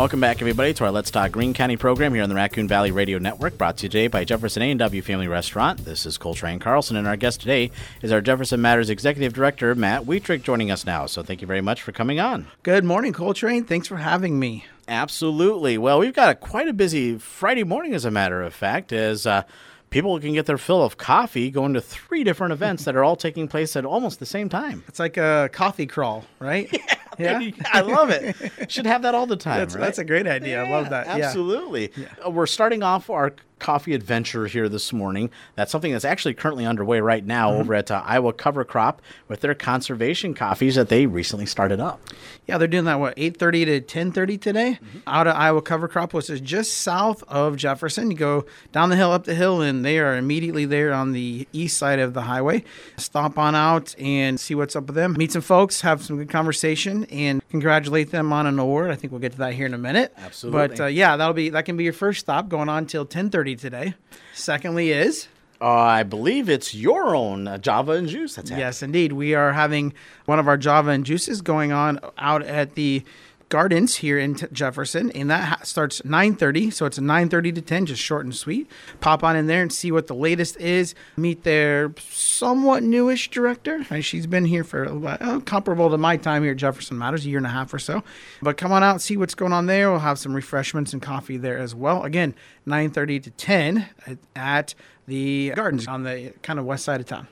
Welcome back, everybody, to our Let's Talk Greene County program here on the Raccoon Valley Radio Network, brought to you today by Jefferson A&W Family Restaurant. This is Coltrane Carlson, and our guest today is our Jefferson Matters Executive Director, Matt Wetrich, joining us now. So thank you very much for coming on. Good morning, Coltrane. Thanks for having me. Absolutely. Well, we've got a, quite a busy Friday morning, as a matter of fact, as uh, people can get their fill of coffee going to three different events that are all taking place at almost the same time. It's like a coffee crawl, right? Yeah, I love it. Should have that all the time. That's, right? that's a great idea. I love that. Absolutely. Uh, We're starting off our coffee adventure here this morning. That's something that's actually currently underway right now Mm-hmm. over at uh, Iowa Cover Crop with their conservation coffees that they recently started up. Yeah, they're doing that what 8:30 to 10:30 today out of Iowa Cover Crop, which is just south of Jefferson. You go down the hill, up the hill, and they are immediately there on the east side of the highway. Stop on out and see what's up with them. Meet some folks, have some good conversation, and congratulate them on an award. I think we'll get to that here in a minute. Absolutely. But uh, yeah, that'll be that can be your first stop going on till 10:30 today. Secondly is Uh, I believe it's your own uh, Java and Juice that's happening. Yes, indeed. We are having one of our Java and juices going on out at the gardens here in T- Jefferson, and that ha- starts 9:30. So it's 9:30 to 10, just short and sweet. Pop on in there and see what the latest is. Meet their somewhat newish director. Uh, She's been here for uh, comparable to my time here at Jefferson Matters, a year and a half or so. But come on out and see what's going on there. We'll have some refreshments and coffee there as well. Again, 9:30 to 10 at, at the gardens on the kind of west side of town.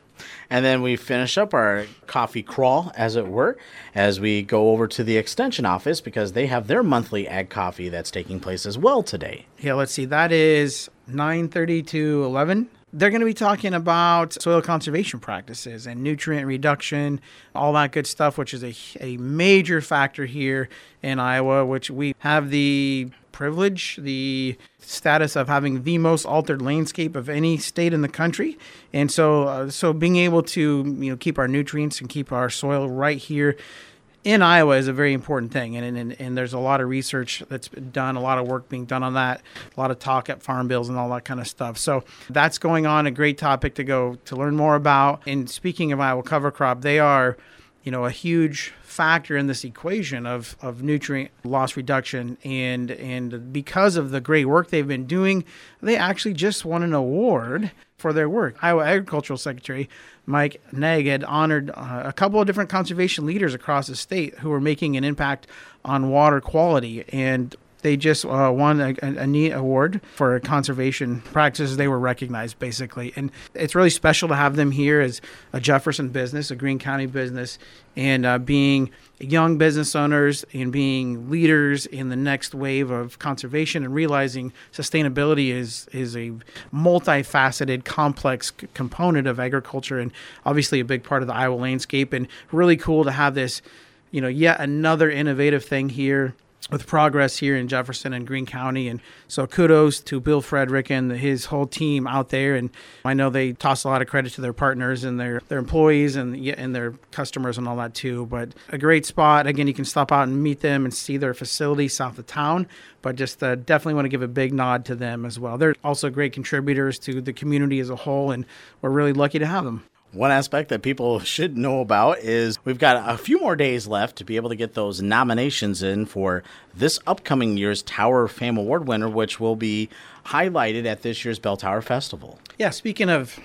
And then we finish up our coffee crawl, as it were, as we go over to the extension office because they have their monthly ag coffee that's taking place as well today. Yeah, let's see. That is 9:30 to 11. They're going to be talking about soil conservation practices and nutrient reduction, all that good stuff, which is a, a major factor here in Iowa, which we have the privilege, the status of having the most altered landscape of any state in the country. And so uh, so being able to, you know, keep our nutrients and keep our soil right here in Iowa is a very important thing, and, and and there's a lot of research that's been done, a lot of work being done on that, a lot of talk at farm bills and all that kind of stuff. So that's going on. A great topic to go to learn more about. And speaking of Iowa cover crop, they are, you know, a huge factor in this equation of, of nutrient loss reduction and and because of the great work they've been doing, they actually just won an award for their work. Iowa Agricultural Secretary Mike Naig had honored uh, a couple of different conservation leaders across the state who were making an impact on water quality and they just uh, won a, a, neat award for conservation practices. They were recognized basically, and it's really special to have them here as a Jefferson business, a Greene County business, and uh, being young business owners and being leaders in the next wave of conservation and realizing sustainability is is a multifaceted, complex c- component of agriculture and obviously a big part of the Iowa landscape. And really cool to have this, you know, yet another innovative thing here with progress here in Jefferson and Greene County. And so kudos to Bill Frederick and his whole team out there. And I know they toss a lot of credit to their partners and their, their employees and, and their customers and all that too. But a great spot. Again, you can stop out and meet them and see their facility south of town. But just uh, definitely want to give a big nod to them as well. They're also great contributors to the community as a whole, and we're really lucky to have them. One aspect that people should know about is we've got a few more days left to be able to get those nominations in for this upcoming year's Tower Fame Award winner, which will be highlighted at this year's Bell Tower Festival. Yeah, speaking of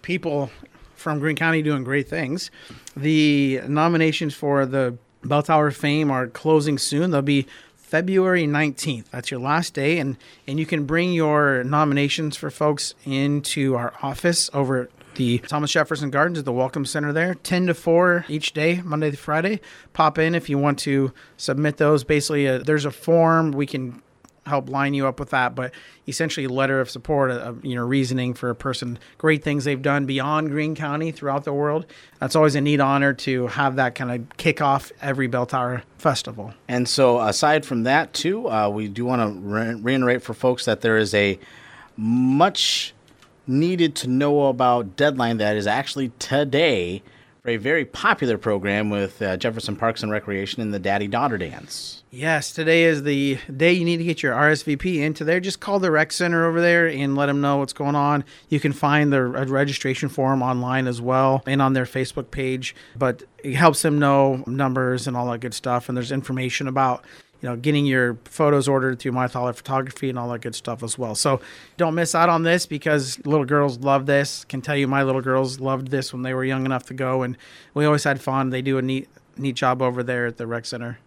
people from Greene County doing great things, the nominations for the Bell Tower Fame are closing soon. They'll be February 19th. That's your last day and and you can bring your nominations for folks into our office over the Thomas Jefferson Gardens at the Welcome Center there, 10 to 4 each day, Monday to Friday. Pop in if you want to submit those. Basically, uh there's a form we can help line you up with that. But essentially, letter of support, a, you know, reasoning for a person, great things they've done beyond Greene County throughout the world. That's always a neat honor to have that kind of kick off every Bell Tower festival. And so, aside from that, too, uh, we do want to re- reiterate for folks that there is a much needed to know about deadline that is actually today for a very popular program with uh, Jefferson Parks and Recreation and the Daddy Daughter Dance. Yes, today is the day you need to get your RSVP into there. Just call the rec center over there and let them know what's going on. You can find the registration form online as well and on their Facebook page. But it helps them know numbers and all that good stuff. And there's information about you know, getting your photos ordered through My Thaller Photography and all that good stuff as well. So don't miss out on this because little girls love this. Can tell you my little girls loved this when they were young enough to go, and we always had fun. They do a neat neat job over there at the rec center.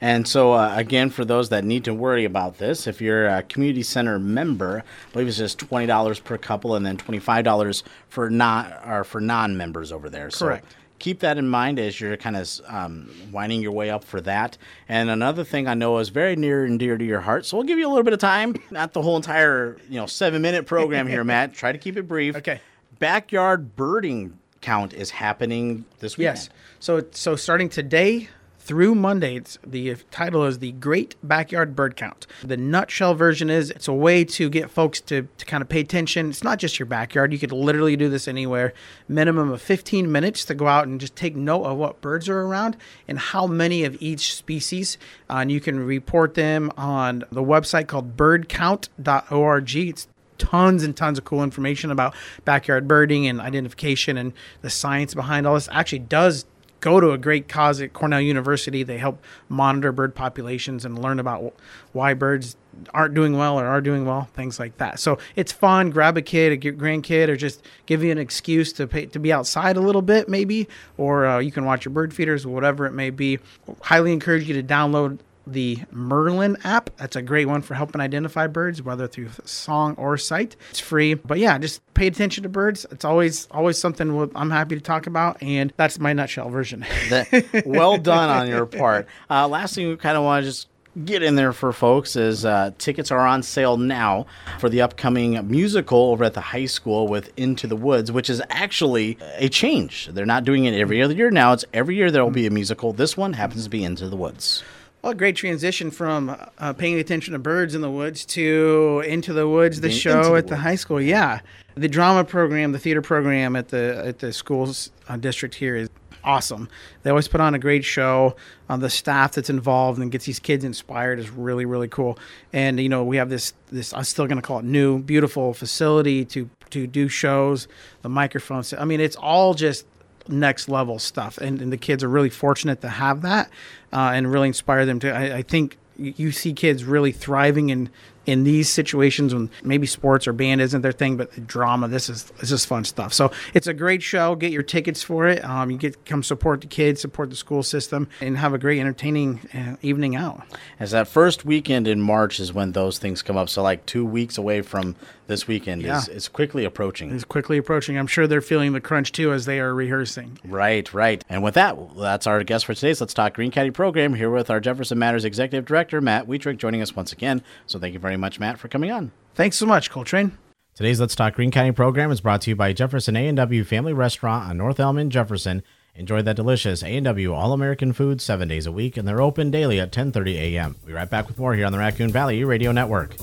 And so, uh, again, for those that need to worry about this, if you're a community center member, I believe it's just twenty dollars per couple, and then twenty five dollars for not or for non members over there. Correct. So keep that in mind as you're kind of um, winding your way up for that. And another thing I know is very near and dear to your heart, so we'll give you a little bit of time, not the whole entire you know seven minute program here, Matt. Try to keep it brief. Okay. Backyard birding count is happening this weekend. Yes. So so starting today through Monday, it's, the title is the Great Backyard Bird Count. The nutshell version is it's a way to get folks to, to kind of pay attention. It's not just your backyard. You could literally do this anywhere. Minimum of 15 minutes to go out and just take note of what birds are around and how many of each species. Uh, and you can report them on the website called birdcount.org. It's tons and tons of cool information about backyard birding and identification and the science behind all this actually does go to a great cause at Cornell University. They help monitor bird populations and learn about why birds aren't doing well or are doing well, things like that. So it's fun. Grab a kid, a grandkid, or just give you an excuse to pay, to be outside a little bit, maybe, or uh, you can watch your bird feeders, whatever it may be. Highly encourage you to download the Merlin app. That's a great one for helping identify birds, whether through song or sight. It's free, but yeah, just pay attention to birds. It's always always something I'm happy to talk about, and that's my nutshell version. well done on your part. Uh, last thing we kind of want to just get in there for folks is uh, tickets are on sale now for the upcoming musical over at the high school with Into the Woods, which is actually a change. They're not doing it every other year now. It's every year there will be a musical. This one happens to be Into the Woods. Well, a great transition from uh, paying attention to birds in the woods to Into the Woods, the Being show the at the high school. Yeah, the drama program, the theater program at the at the schools uh, district here is awesome. They always put on a great show. Uh, the staff that's involved and gets these kids inspired is really really cool. And you know we have this this I'm still going to call it new beautiful facility to to do shows. The microphones. I mean, it's all just next level stuff. And, and the kids are really fortunate to have that uh, and really inspire them to. I, I think you see kids really thriving in in these situations when maybe sports or band isn't their thing, but the drama, this is this is fun stuff. So it's a great show. Get your tickets for it. Um, you get come support the kids, support the school system, and have a great entertaining uh, evening out. As that first weekend in March is when those things come up. So like two weeks away from this weekend yeah. is, is quickly approaching. It's quickly approaching. I'm sure they're feeling the crunch too as they are rehearsing. Right, right. And with that, that's our guest for today's Let's Talk Greene County program here with our Jefferson Matters Executive Director, Matt Wetrich, joining us once again. So thank you very much, Matt, for coming on. Thanks so much, Coltrane. Today's Let's Talk Greene County program is brought to you by Jefferson A&W Family Restaurant on North Elm in Jefferson. Enjoy that delicious A&W All-American food seven days a week, and they're open daily at 10.30 a.m. We'll be right back with more here on the Raccoon Valley Radio Network.